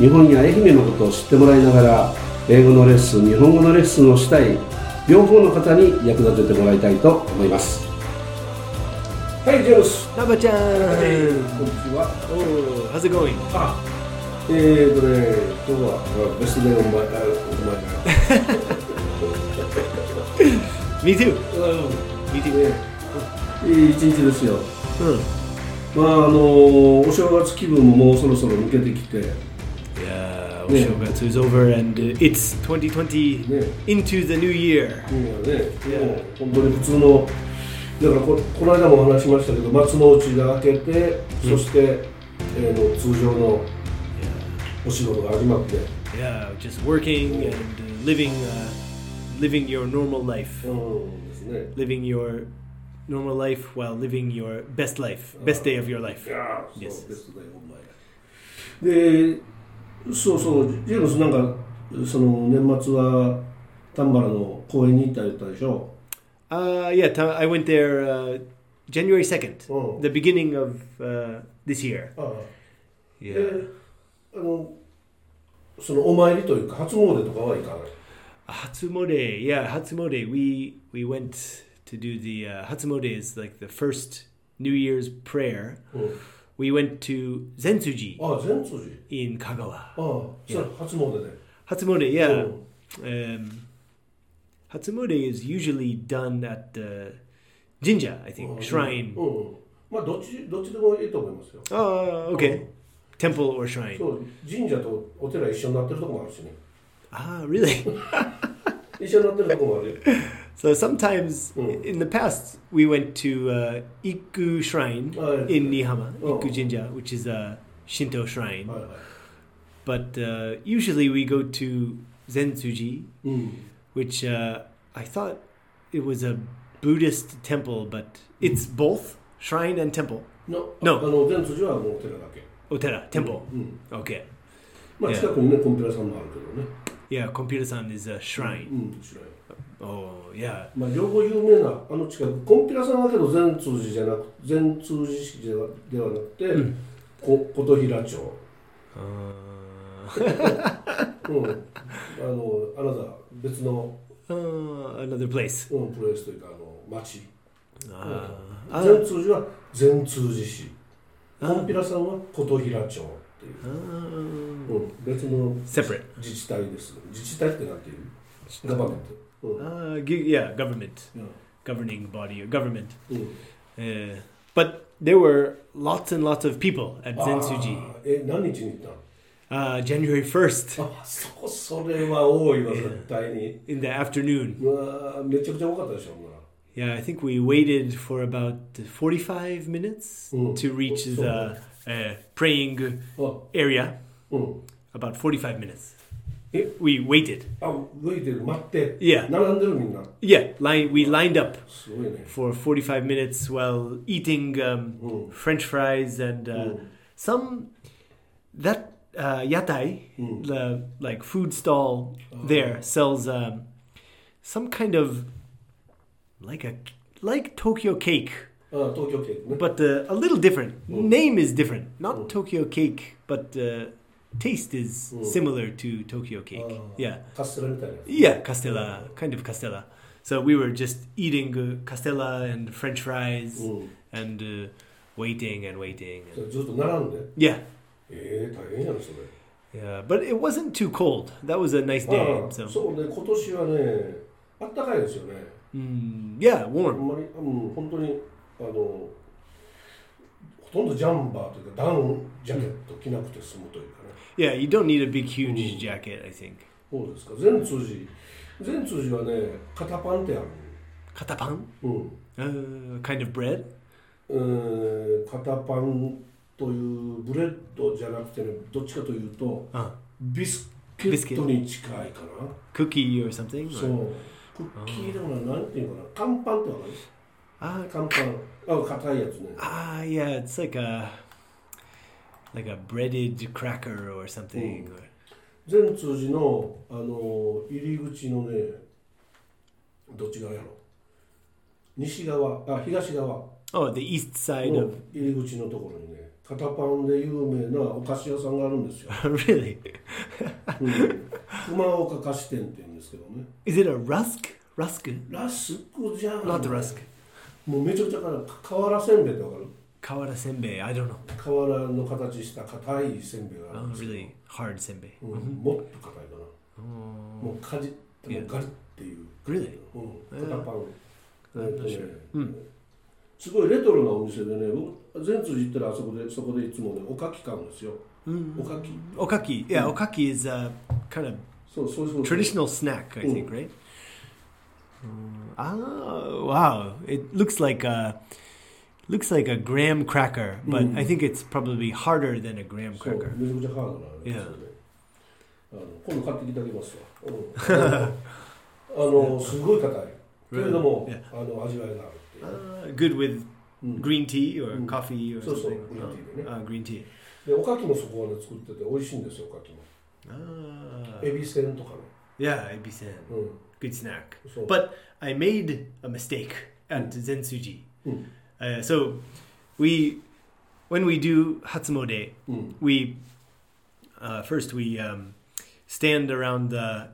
日本や愛媛のことを知ってもらいながら英語のレッスン日本語のレッスンをしたい両方の方に役立ててもらいたいと思いますはいジェームス Naba-chan! こんにちは Oh, how's it going? あえーとね今日はベストデーお前あお前が Me too. うん Me too. ねいい一日ですよ Hmm. まああのお正月気分ももうそろそろ抜けてきて Yeah, Yeah. Oshogatsu is over and uh, it's 2020 ね into the new year. 今ね、 Yeah. もう本当に普通のだからここの間もお話ししましたけど松の内が明けて、そして、えーの通常のお仕事が始まって、 Yeah, just working and uh, living uh, living your normal life. うんですね Living your normal life while living your best life. Best day of your life. いやー Yes. そうベストだよお前で そうそうジェームスなんかその年末は丹原の公園に行った言ったでしょ Uh, yeah, I went there uh, January 2nd, Oh. the beginning of uh, this year. ああ Yeah. であのそのお参りというか初詣とかは行かない Hatsumode, yeah, Hatsumode. We we went to do the uh, Hatsumode is like the first New Year's prayer. うん、We went to Zensuji ああ善通寺 in Kagawa. ああ、それ初詣で。Hatsumode, yeah. うん Um, Hatsumode is usually done at the jinja, I think, うん shrine. まあどっちどっちでもいいと思いますよ。Oh, okay. Temple or shrine. そう神社とお寺一緒になってるとこもあるしね。Ah, really? 一緒になってるとこもあるよ。So sometimes mm. in the past we went to uh, Shrine oh, yeah. in Niihama, oh. Jinja, which is a Shinto shrine. Oh, yeah. But uh, usually we go to Zentsuji, mm. which uh, I thought it was a Buddhist temple, but it's both shrine and temple. No, no. temple Mm. Okay. まあ近くにね、コンピラさんもあるけどね。Yeah, コンピラさん is a shrine. らない。Oh, yeah. まあ両方有名なあの近くコンピラさんはけど善通寺じゃなく善通寺市ではではなくて、うんこ琴平町。Uh, うん。あのあなた別の uh, another place. うんプレイスというかあの町。Uh, 善 uh, 通寺は善通寺市。あコンピラさんは琴平町っていう、uh, うん、別の separate. 自治体です。自治体ってなんていう？ガバメント。Uh, yeah, government, yeah. governing body or government. Uh, but there were lots and lots of people at Zentsuji. Uh, January 1st. In the afternoon. Yeah, I think we waited for about 45 minutes to reach the uh, praying area. About 45 minutes. え We waited. あ、ウェイてる、待って。 Yeah. 並んでるみんな。 Yeah, line, we lined up すごいね。 for 45 minutes while eating um, うん。 French fries and uh, うん。 some that uh, yatai, Mm. the like food stall there sells um, some kind of like a like Tokyo cake, あ、東京ケーキね。 but uh, a little different. Mm. Name is different, not Mm. Tokyo cake, but uh, taste is Mm. similar to Tokyo cake. Ah. Yeah, カステラみたいなやつ。 yeah, castella, kind of castella. So we were just eating uh, castella and French fries うん。 and uh, waiting and waiting. そ And, れずっと並んで。 yeah. ええ大変やな、それ。 Yeah, but it wasn't too cold. That was a nice あ day. あ So, そうね、今年はね、あったかいですよね。 mm, yeah, あ warm. んまり、うん、本当に、あの、ほとんどジャンバーというか、ダウンジャケット着なくて済むというかね。 Yeah, you don't need a big, huge Mm. jacket. I think. そうですか。善通寺。善通寺はね、肩パンってある。Katapan, うん。uh, kind of bread? うーん肩パンっというブレッドじゃなくてねどっちかというと Uh, ビスケットに近いかな cookie or something? or- そうクッキーでもなんていうのかな乾パンってわかる？Ah, 乾パンあ硬いやつね ah, yeah, it's like a like a breaded cracker or something. Mm. 全通寺のあの入り口のねどっち側やろ？西側あ東側 Oh, the east side の of 入り口のところにね片パンで有名なお菓子屋さんがあるんですよ、really? うん、熊岡菓子店って言うんですけどね Is it a rusk? Rusk? ラスクじゃん Not rusk. もうめちゃくちゃ辛い瓦せんべいってわかる？瓦せんべい、I don't know。瓦の形した硬いせんべいがあるんですよ。Really hard せんべい。もっと硬いかな。もうかじってもガリっていう。Really? うん。硬パン。確かに。すごいレトロなお店でね、僕、前通じったらあそこでそこでいつもね、おかき買うんですよ。おかき。おかき。いや、おかき is a kind of そそそううう traditional snack, I think, right? ああ、wow! It looks like a looks like a graham cracker, but mm. I think it's probably harder than a graham cracker. Yeah. あの今度買っていただきますわ。あのすごい硬い。けれども、yeah. Uh, good with green tea or coffee or something. Green tea. Uh, そうそう、グリーンティーでね。あ、グリーンティー。で、おかきもそこはね作ってて美味しいんですよ、おかきも。ああ。エビせんとかね。Yeah, uh, エビせん。うん。Good ah. snack. But I made a mistake at Zentsuji. Uh, so we, when we do Hatsumode, うん we uh, first we um, stand around the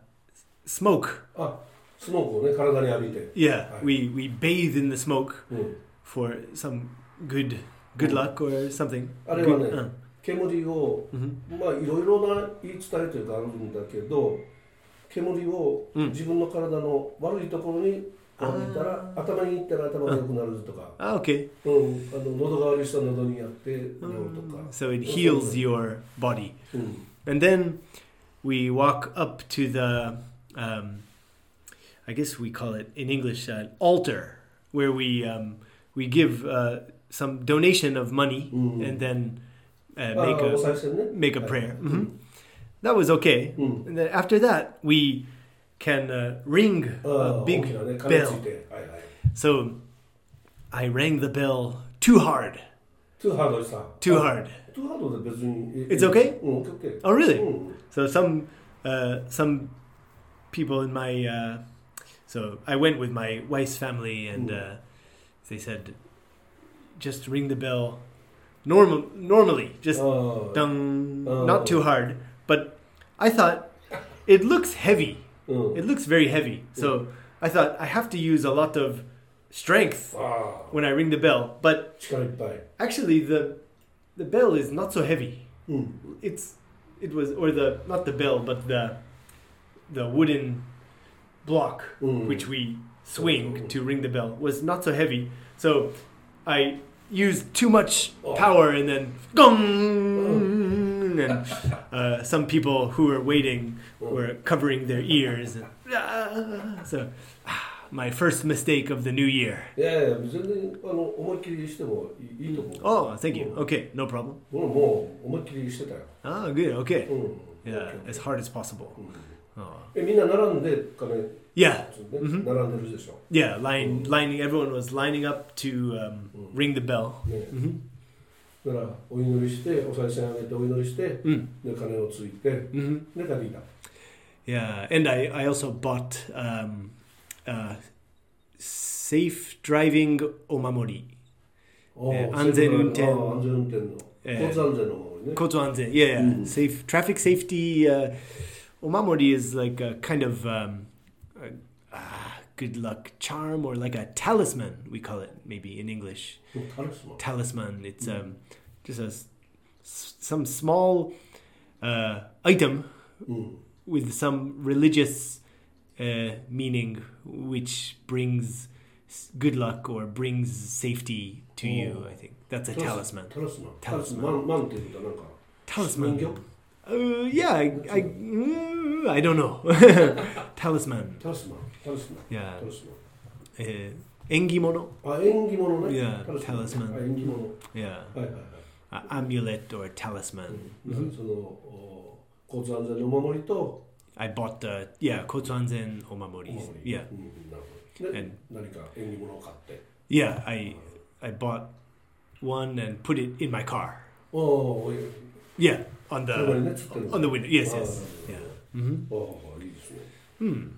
smoke. あスモークをね体に浴びて Yeah, Right. we we bathe in the smoke うん for some good good Mm. luck or something. あれはね Good- uh, 煙を mhm. まあいろいろな言い伝えというかあるんだけど煙をうん自分の体の悪いところに 浴びたら、あー頭にいったら頭が良くなるとか、 Ah, okay. うん、あの喉代わりした喉にやって寝るとか Mm, so it heals your body. うん、 And then we walk up to the, um, I guess we call it in English an altar, where we um, we give uh, some donation of money Mm. and then uh, あ make あお a 賽銭ね make a はい prayer. hmm That was okay. うん And then after that, we can uh, ring a big okay. bell. So I rang the bell too hard. Too hard was Too hard. Too hard It's okay? okay. Oh really? So some uh, some people in my uh, so I went with my wife's family and uh, they said just ring the bell normal normally just dung not too hard but I thought it looks heavy Mm. It looks very heavy. So mm. I thought I have to use a lot of strength wow. when I ring the bell. But actually, the the bell is not so heavy. Mm. It's it was or the not the bell but the the wooden block which we swing to ring the bell was not so heavy. So I used too much oh. power and then gong. Oh and uh, some people who were waiting were covering their ears. And, ah. so, ah, my first mistake of the new year. Yeah, Oh, thank you. Okay, no problem. Ah, good. Okay. Mm, yeah, as hard as possible. Mm. Oh. Yeah. Mm-hmm. Yeah, line, mm. lining. Everyone was lining up to um, ring the bell. Mm-hmm. だからお祈りしてお賽銭あげてお祈りして、うん、で金をついて、うん、で借りた。Yeah, and I, I also bought um, uh, safe driving omamori. Oh, uh, yeah. Mm. Safe traffic safety. Uh, omamori is like a kind of um, uh, good luck charm or like a talisman, we call it maybe in English. Oh, talisman. Talisman. It's mm. um, just a, some small uh, item mm. with some religious uh, meaning which brings good luck or brings safety to oh. you, I think. That's a talisman. Talisman. Talisman. talisman. talisman. talisman. 人形 Uh, yeah, I, I, mm, I don't know. talisman. タラスマンタラスマン Yeah. タラス Uh, engimono. マンあ縁起物ね Yeah, タラスマン talisman. あ縁起物 Yeah. はいはいはい uh, amulet or talisman. うんそのお交通安全のお守りと I bought the yeah kotsuanzen お omamoris. 守り Yeah, うんなるほどで And- 何か縁起物を買って yeah. I I bought one and put it in my car. おお Yeah, On 車に the ねつってる on the window. Yes, yes. Yeah. hmm ああいいですね Hmm.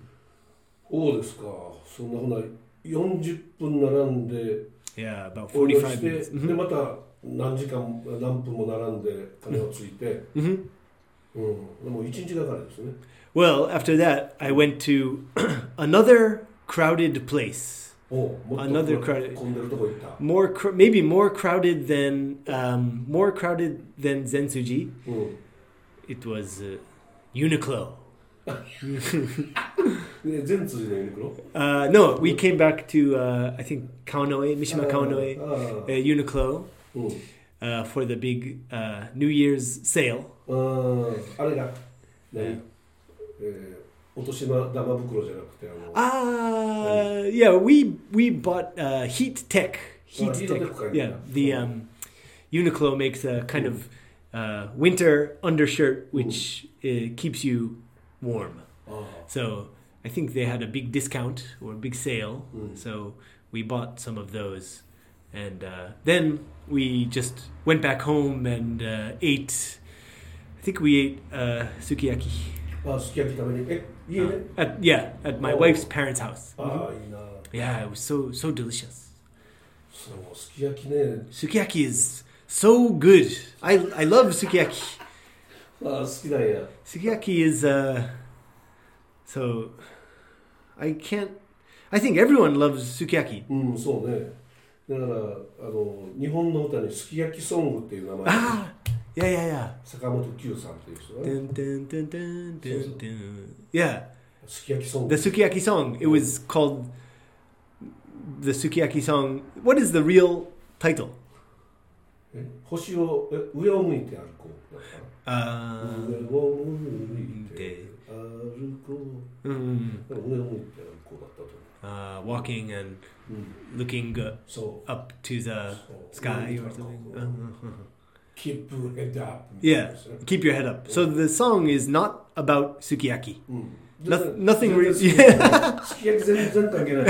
そうですかそんなふうな40分並んで Yeah, about お祈り forty-five して minutes. で hmm また何時間何分も並んで鐘をついて、hmm うん、でもう一日がかりですね Well, after that, I went to another crowded place. another crowded, more cr- maybe more crowded than um, more crowded than Zentsuji. Hmm. It was uh, Uniqlo. uh, no, we came back to uh, I think Kawanoe, Mishima ah, Kawanoe, ah. uh, Uniqlo hmm. uh, for the big uh, New Year's sale. Uh, んあれが、ねうんえー落とし玉袋じゃなくてあの Uh, yeah, we we bought uh, Heat Tech. Heat Oh, Heat Tech. Tech kind Yeah, of. the Oh. um, Uniqlo makes a kind of uh, winter undershirt which uh, keeps you warm. あ So I think they had a big discount or a big sale. Mm. So we bought some of those, and uh, then we just went back home and uh, ate. I think we ate uh, sukiyaki. あすき焼き食べにえ家ね At, yeah, at my Oh. wife's parents' house. ああいいな Yeah, it was so so delicious. そうすき焼きね Sukiyaki is so good. I I love sukiyaki. ああ好きなんや Sukiyaki is uh so I can't I think everyone loves sukiyaki. うんそうねだからあの日本の歌にすき焼きソングっていう名前 Ah, yeah, yeah, yeah. 坂本九さんっていう人がね Dun, dun, dun, dun, dun, dun. Yeah, すき焼きソング the sukiyaki song. It was called the sukiyaki song. What is the real title? え星をえ上を向いて歩こうだった Uh, 上を向いて歩こ mm, う上を向いて歩こうだったと uh, walking and うん、 looking uh, そう up to the そう sky うん or something. Uh, uh, uh. Keep head up Yeah. Keep your head up. So the song is not about sukiyaki. うん、 No, 全然 nothing 全 really. 然すき焼き全然関係ない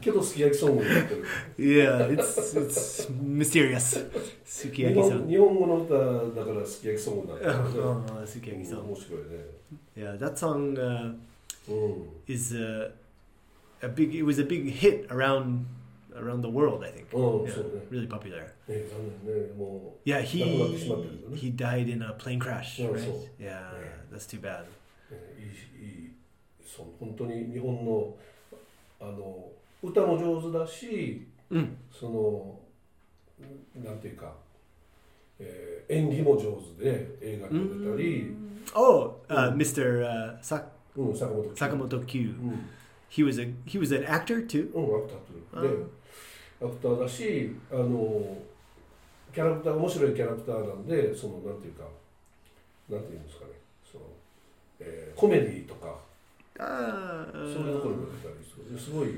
けどすき焼きソングになってる yeah, it's it's mysterious. 日 Sukiyaki 本 song. 日本語の歌だからすき焼きソングになってる、 Oh, うん sukiyaki song. 面白いね Yeah, that song uh, うん、 is uh, a big. It was a big hit around around the world, I think. Oh, yeah, so. Really popular. Yeah, he, he died in a plane crash, oh, right? Yeah, that's too bad. その本当に日本のあの歌も上手だし、うん、そのなんていうか、えー、演技も上手で映画に出たり。Oh, uh, Mr. Uh, Sak- Sakamoto Kyu. Sakamoto Kyu. Mm. He was a he was an actor too. Oh, actor too. Uh. アクターだしあのキャラクター面白いキャラクターなんでそのなんていうかなんていうんですかねその、えーコメディとか uh, そういうところにも出たりするすごい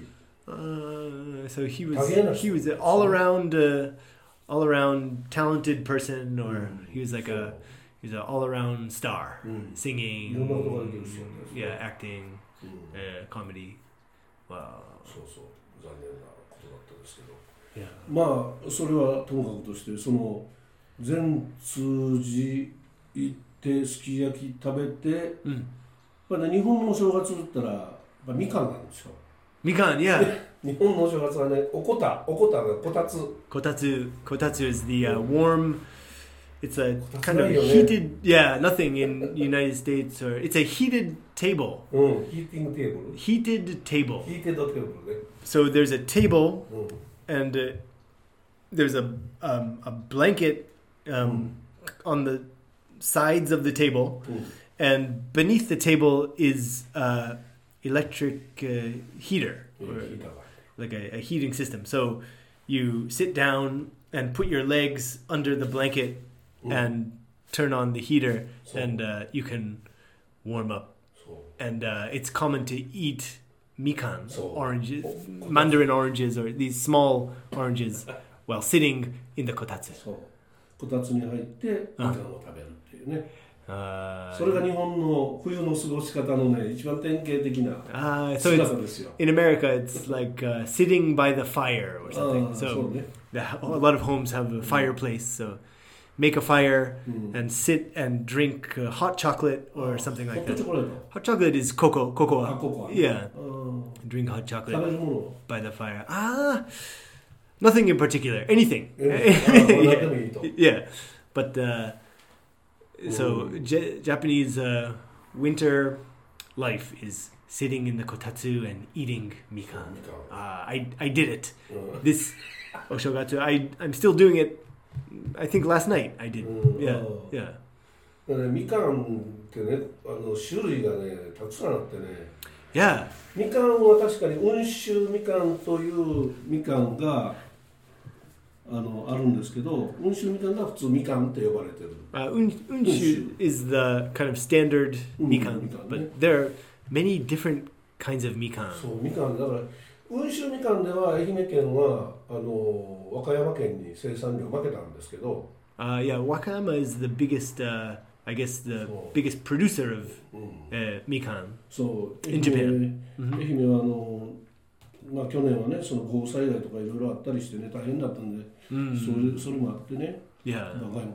Uh, so he was he was an all around uh, all around talented person, or Mm. he was like a he was an all around star, うん singing, yeah, acting, うん uh, comedy. Wow. そうそう残念なだったですけど.まあそれはともかくとしてその全通じ行ってすき焼き食べて、Mm. まあね、日本のお正月だったら、まあ、みかんなんですよ Mikan, yeah. 日本のお正月はねおこたおこたがこたつ Kotatsu. Kotatsu is the uh, warm. it's a kind of heated yeah nothing in united states or it's a heated table. Mm, heating table. Heated table. Heated table so there's a table mm. and uh, there's a um, a blanket um, mm. on the sides of the table. And beneath the table is uh, electric uh, heater. Or, like a, a heating system. So you sit down and put your legs under the blanket うん and turn on the heater, そう and uh, you can warm up. そう And uh, it's common to eat mikan, So- oranges, Oh, mandarin oranges, or these small oranges, while sitting in the kotatsu. そう こたつに入ってみかんを食べるっていうね Uh, それが日本の冬の過ごし方のね一番典型的な ah, so it's 姿ですよ in America. It's like uh, sitting by the fire or あ something. あそう So ね the, a lot of homes have a fireplace. So make a fire mm. and sit and drink uh, hot chocolate or oh, something like that. Chocolate. Hot chocolate is cocoa, cocoa. Ah, cocoa. Yeah. Oh. Drink hot chocolate by the fire. Ah, nothing in particular. Anything. Yeah. yeah. But uh, so J- Japanese uh, winter life is sitting in the kotatsu and eating mikan. Uh, I I did it. This oh, oshogatsu. I I'm still doing it I think last night I did. うん Yeah, あ yeah. だからねみかんってねあの種類がねたくさんあってね Yeah. みかんは確かに温州みかんというみかんがあのあるんですけど温州みかんが普通みかんって呼ばれてる Uh, un, unshu is the kind of standard Mm, mikan, mikan, yeah. but there are many different kinds of mikan. そうみかんだから温州みかんでは愛媛県はあの和歌山県に生産量負けたんですけど、Uh, yeah, Wakayama is the biggest, uh, I guess, the So- biggest producer of うん、uh, mikan. そう愛 In 媛 Japan. 愛媛はあのまあ去年はねその豪雨災害とかいろいろあったりしてね大変だったんで、Mm. それそれもあってね Yeah. 和歌山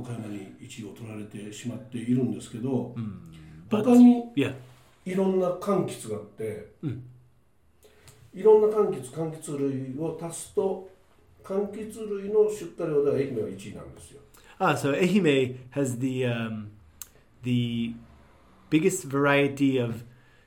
岡山に1位を取られてしまっているんですけど Mm. 他にいろんな柑橘があって、うんいろんな柑橘柑橘類を足すと柑橘類の出荷量では愛媛は1位なんですよ。Ah, so Ehime has the um, the biggest variety of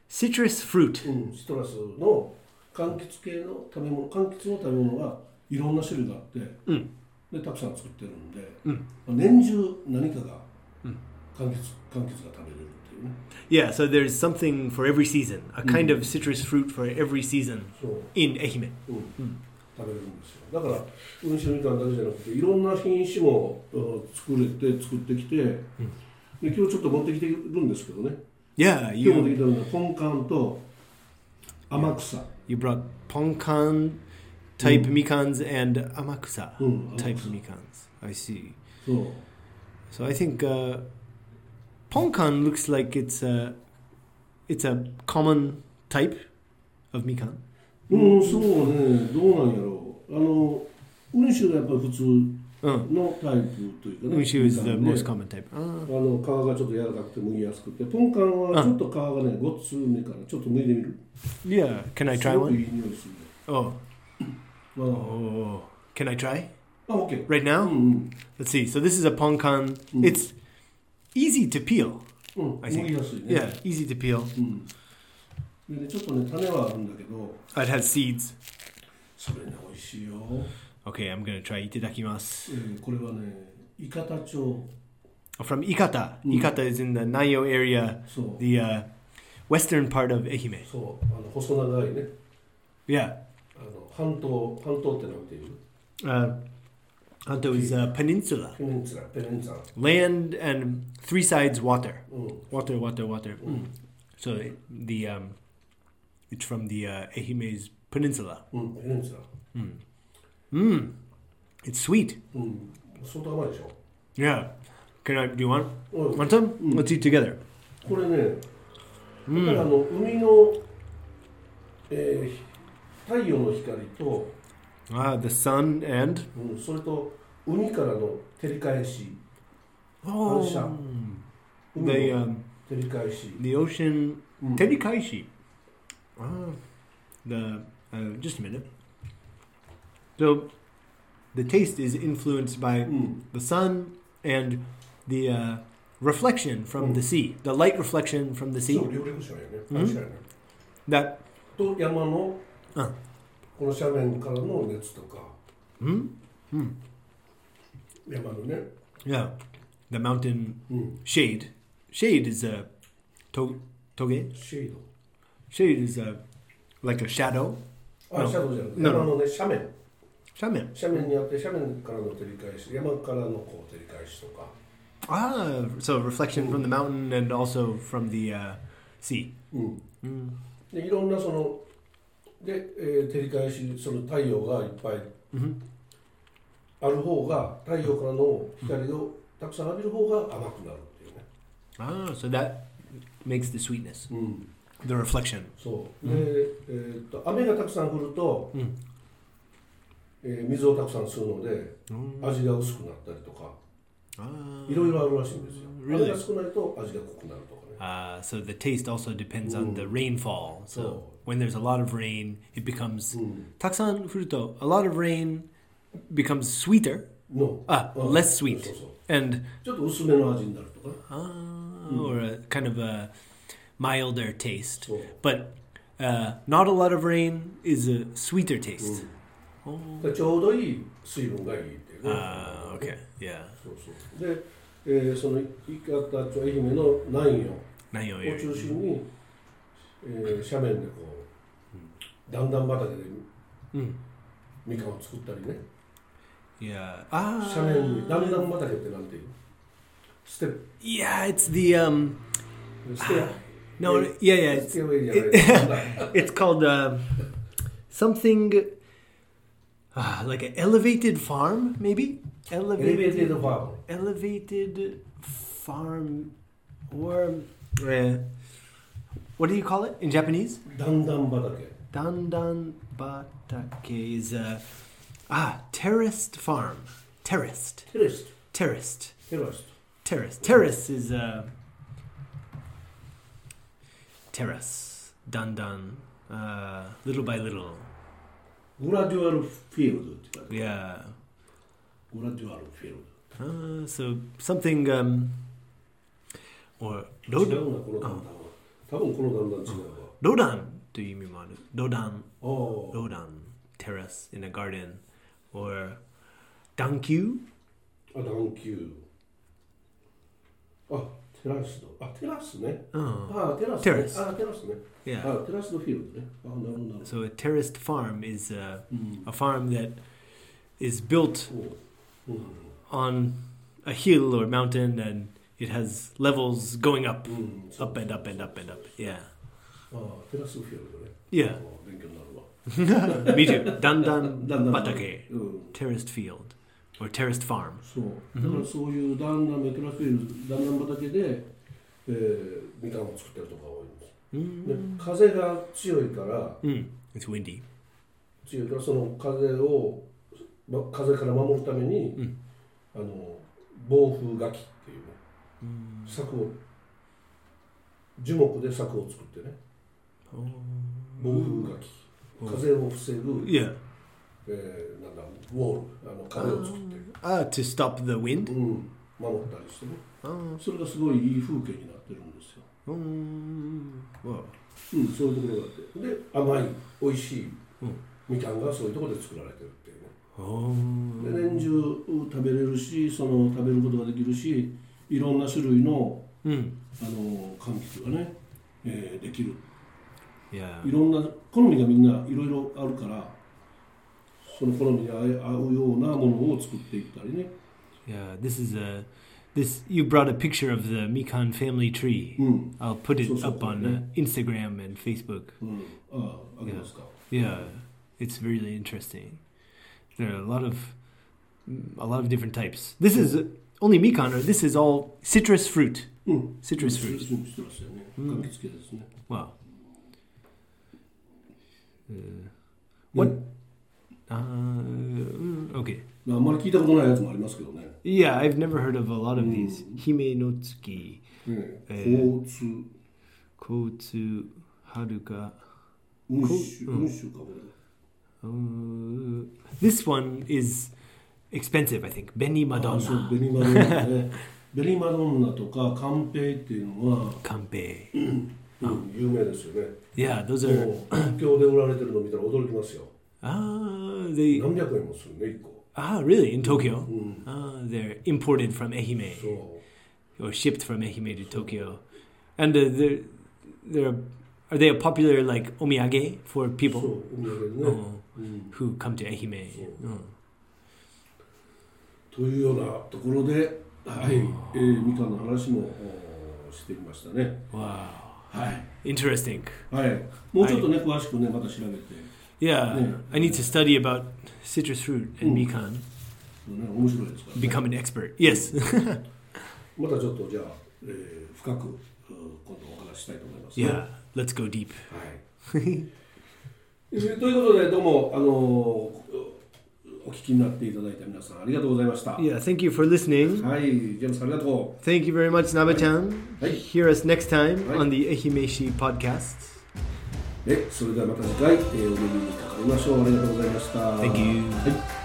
citrus fruit. うん、シトラスの柑橘系の食べ物柑橘の食べ物がいろんな種類があって、うんでたくさん作ってるんで、うんまあ年中何かがうん柑橘柑橘が食べれる Yeah, so there's something for every season, a kind mm. of citrus fruit for every season そう in Ehime. Mm. うん食べれるんですよ。だからうんしろみかんだけじゃなくていろんな品種もうん作れて作ってきて、で今日ちょっと持ってきてるんですけどね。Yeah, 今日持って you きてるのはポンカンと天草 you brought ponkan type mm. mikans and Amakusa-type 天草 I see. So, So I think uh, Ponkan looks like it's a it's a common type of mikan. うん、そうね、どうなんやろう。あの、温州がやっぱ普通のタイプというかね。温州 oh. is the most common type. Ah. あの、皮がちょっと柔らかくて剥ぎやすくて、ポンカンはちょっと皮がね、ごつめからちょっと剥いでみる。Yeah, ah. can I try one? すごくいい匂いする。Oh. Oh. Can I try? Oh, okay. Right now? Mm-hmm. Let's see. So this is a Ponkan. Mm. It's easy to peel. うんうん I ぎやすいね Yeah, easy to peel. うんでねちょっとね種はあるんだけど It has seeds. それね美味しいよ、Okay, I'm gonna try itadakimasu. えーこれはね伊方町 Oh, From Ikata. Mm. Ikata is in the Nayo area, the uh, western part of Ehime. そうあの細長いね Yeah. あの半島半島ってなんていう Uh, Anto is a peninsula. ペニンツラペニンツラ Land and three sides water. うん Water, water, water. うん So it- the um, it's from the uh, Ehime's peninsula. うんペニンツラ Mm. Mm. It's sweet. うん相当甘いでしょ Yeah. Can I? Do you want うん want some? Mm. Let's eat together. これねやっぱりあ Mm. の海の、えー太陽の光と、 Ah, the sun and? Mm, うん、それと海からの照り返し、反 Oh, 射、海 the, の um, 照り返し、the ocean. Mm. Terikaeshi. Ah, the, uh, just a minute. So, the taste is influenced by Mm. the sun and the uh, reflection from Mm. the sea, the light reflection from the sea. そう、両陸者やね。反射やね。That と山のうん この斜面からの熱とか hmm? 山のね、 yeah, the mountain うん、 shade. Shade is a to, toge. シェード Shade is a like a shadow. あ、 No. シャドウじゃなくて No. 山のね斜面 Shaman. 斜面にあって斜面からの照り返し山からのこう照り返しとか Ah, so reflection from the mountain and also from the uh, sea. うん、 Mm. でいろんなその で、えー照り返しその太陽がいっぱい hmm ある方が太陽からの光をたくさん浴びる方が甘くなるっていうね、Ah, so that makes the sweetness, うん、the reflection. そうで、えーっと雨がたくさん降ると、Mm. えー水をたくさん吸うので Mm. 味が薄くなったりとか Ah. いろいろあるらしいんですよ、Really? 雨が少ないと味が濃くなるとかね Uh, so the taste also depends on the rainfall. So- when there's a lot of rain, it becomes うん taksan furuto. A lot of rain becomes sweeter, の ah, うん less そう sweet, そうそう and ちょっと薄めの味になるとか ah, or a kind of a milder taste. そう But uh, not a lot of rain is a sweeter taste. Oh. でちょうどいい水分がいいっていうね Ah, okay, yeah. そうそうで、えーその伊方町愛媛の南予 Nayo を中心に、 yeah, it's the um. No, yeah, yeah. It's, it, it's called um, something uh, like an elevated farm, maybe? Elevated, elevated farm. Elevated farm. Or. Yeah. What do you call it in Japanese? Dandanbatake. Dandanbatake is a ah terraced farm. Terraced. Terraced. Terraced. Terraced. Terraced. Terrace is a terrace. Dandan. Uh, little by little. Gradual field. Yeah. Gradual field. Uh, so something um, or road. Oh. rodan. うなこの段々は多分この段々違うわ Rodan. Do you mean rodan? ああ Rodan terrace in a garden, or dankyu. あ段丘あテラスドあテラスね Oh, あテラス、ね、テラスあテラスね yeah. あテラスドフィールドねあなるほどなるほど So a terraced farm is uh, うん a farm that is built おううん on a hill or mountain, and it has levels going up, mm, so up and up and up and up. Yeah. Yeah. Me too. Dandan Batake, terraced field, or terraced farm. So, mm-hmm. そういうだんだんメトラスフィールド、だんだん畑で、えー、みかんを作ってるとか多いんです。Mm. で風が強いから、mm. It's windy. 強いからその風を、ま、風から守るために、mm. あの暴風がき柵を樹木で柵を作ってね Oh. 暴風風を防ぐ、Yeah. えーなんだウォールあの壁を作って、Ah, to stop the う wind. ん、守ったりしてね Oh. それがすごいいい風景になってるんですよ、Mm. Whoa. うん、そういうところがあってで甘い美味しいうんみかんがそういうところで作られてるっていうね Oh. で年中食べれるしその食べることができるしいろんな種類の Mm. あの柑橘がね、えーできる Yeah. いろんな好みがみんないろいろあるからその好みに合うようなものを作っていったりね Yeah. This is a. This you brought a picture of the Mikan family tree. うん I'll put it So, so up on yeah. uh, Instagram and Facebook. うんあああげますか Yeah, it's really interesting. There are a lot of mm, a lot of different types. This is uh, only mikan, or this is all citrus fruit. うん Citrus fruit. うんしてますよね柑橘系ですね Wow. Uh, what? Uh, mm, okay. あんまり聞いたことないやつもありますけどね Yeah, I've never heard of a lot of these. Hime no tsuki, ねえー交通 kotsu, haruka. 運こ酒うん運酒かこれ Uh, this one is expensive, I think. Beni あそう Madonna. ベニマドンナねベニマドンナとかカンペイっていうのは、 Kampe. うん、有名ですよね Yeah, those are. もう東京で売られてるの見たら驚きますよ Ah, they. 何百円もするね1個 Ah, really? In Tokyo? うん Ah, they're imported from そ Ehime う or shipped from Ehime to Tokyo, and uh, they're they're are they a popular like omiyage for そう people お土産でね、 oh, うん、 who come to Ehime? So- Oh. というようなところで、はいえー、みかんの話もおしてきましたね Wow, はい、interesting. はい、もうちょっとね、詳しくねまた調べて、Yeah, Yeah. I need to study about citrus fruit and Mm. mikan. ね面白いですから、ね、become an expert. Yes. またちょっとじゃあ、えー深くうん今度お話ししたいと思います、ね。yeah. Let's go deep. はい。えーということでどうもあのおお聞きになっていただいた皆さんありがとうございました。Yeah, thank you for listening. はい、ジェームスありがとう。Thank you very much, Naba-chan. us next time on the Ehimeshi podcast. え、それではまた次回、えーお耳にかかりましょう。ありがとうございました。Thank you. はい。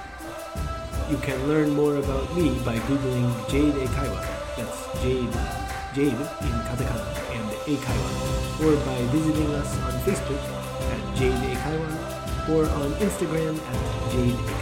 You can learn more about me by googling Jade Eikaiwa. That's Jade, Jade in katakana and Eikaiwa, or by visiting us on Facebook at Jade Eikaiwa or on Instagram at Jade Eikaiwa.